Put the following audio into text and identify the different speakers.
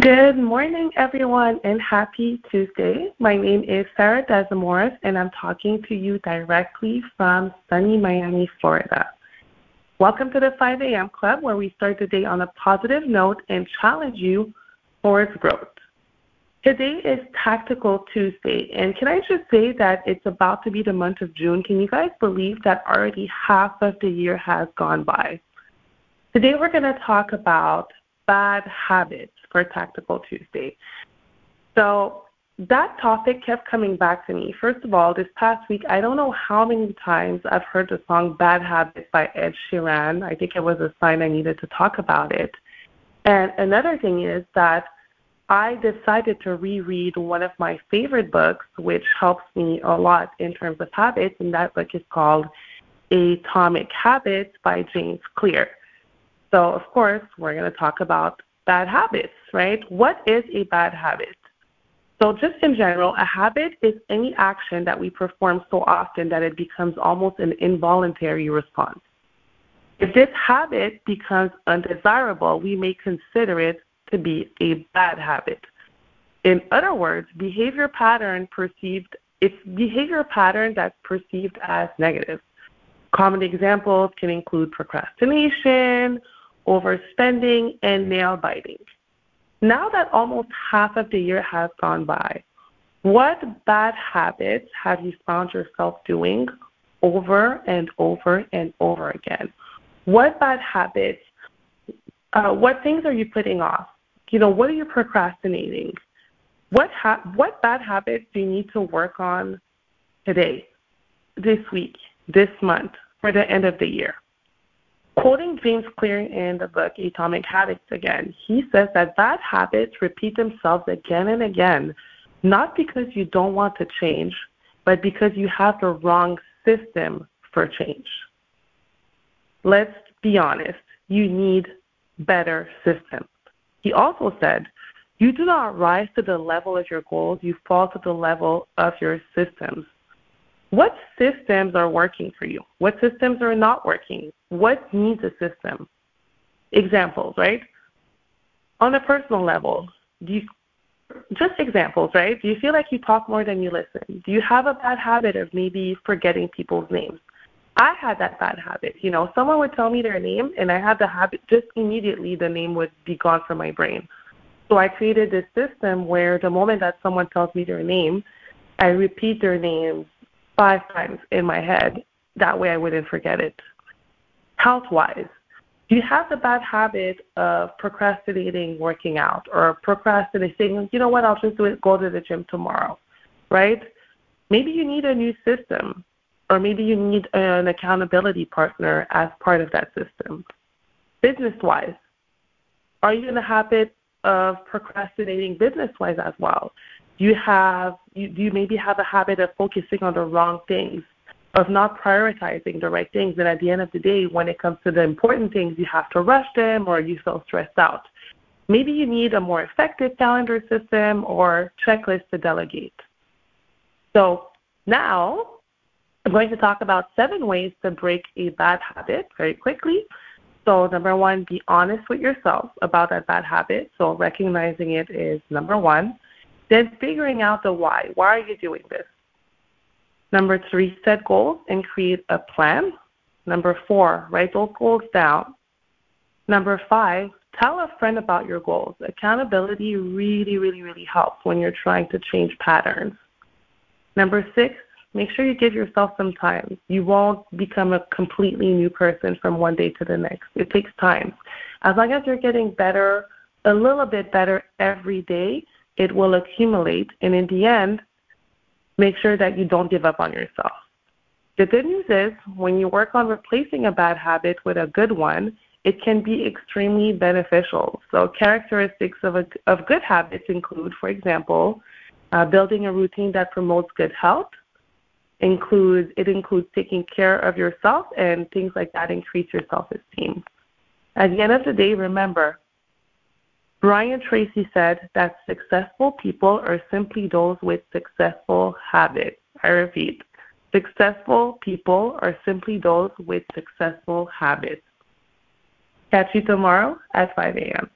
Speaker 1: Good morning, everyone, and happy Tuesday. My name is Sarah Desamours, and I'm talking to you directly from sunny Miami, Florida. Welcome to the 5 a.m. Club, where we start the day on a positive note and challenge you towards growth. Today is Tactical Tuesday, and can I just say that it's about to be the month of June? Can you guys believe that already half of the year has gone by? Today we're going to talk about bad habits for Tactical Tuesday. So that topic kept coming back to me. First of all, this past week, I don't know how many times I've heard the song Bad Habits by Ed Sheeran. I think it was a sign I needed to talk about it. And another thing is that I decided to reread one of my favorite books, which helps me a lot in terms of habits, and that book is called Atomic Habits by James Clear. So, of course, we're going to talk about bad habits, right? What is a bad habit? So, just in general, a habit is any action that we perform so often that it becomes almost an involuntary response. If this habit becomes undesirable, we may consider it to be a bad habit. In other words, behavior pattern perceived it's behavior pattern that's perceived as negative. Common examples can include procrastination, overspending, and nail biting. Now that almost half of the year has gone by, what bad habits have you found yourself doing over and over and over again? What bad habits, uh, what things are you putting off? You know, what are you procrastinating? What, ha- what bad habits do you need to work on today, this week, this month, for the end of the year? Quoting James Clear in the book Atomic Habits again, he says that bad habits repeat themselves again and again, not because you don't want to change, but because you have the wrong system for change. Let's be honest, you need better systems. He also said, you do not rise to the level of your goals, you fall to the level of your systems. What systems are working for you? What systems are not working? What needs a system? Examples, right? On a personal level, do you just examples, right? Do you feel like you talk more than you listen? Do you have a bad habit of maybe forgetting people's names? I had that bad habit. You know, someone would tell me their name, and I had the habit just immediately the name would be gone from my brain. So I created this system where the moment that someone tells me their name, I repeat their name five times in my head. That way I wouldn't forget it. Health wise, do you have the bad habit of procrastinating working out or procrastinating, you know what, I'll just do it, go to the gym tomorrow, right? Maybe you need a new system or maybe you need an accountability partner as part of that system. Business wise, are you in the habit of procrastinating business wise as well? Do you have you, you maybe have a habit of focusing on the wrong things, of not prioritizing the right things, and at the end of the day, when it comes to the important things, you have to rush them or you feel stressed out. Maybe you need a more effective calendar system or checklist to delegate. So now I'm going to talk about seven ways to break a bad habit very quickly. So, number one, be honest with yourself about that bad habit. So, recognizing it is number one. Then figuring out the why. Why are you doing this? Number three, set goals and create a plan. Number four, write those goals down. Number five, tell a friend about your goals. Accountability really, really, really helps when you're trying to change patterns. Number six, make sure you give yourself some time. You won't become a completely new person from one day to the next. It takes time. As long as you're getting better, a little bit better every day, it will accumulate, and in the end, make sure that you don't give up on yourself. The good news is, when you work on replacing a bad habit with a good one, it can be extremely beneficial. So, characteristics of, a, of good habits include, for example, uh, building a routine that promotes good health. Includes it includes taking care of yourself and things like that increase your self-esteem. At the end of the day, remember Brian Tracy said that successful people are simply those with successful habits. I repeat, successful people are simply those with successful habits. Catch you tomorrow at 5 a.m.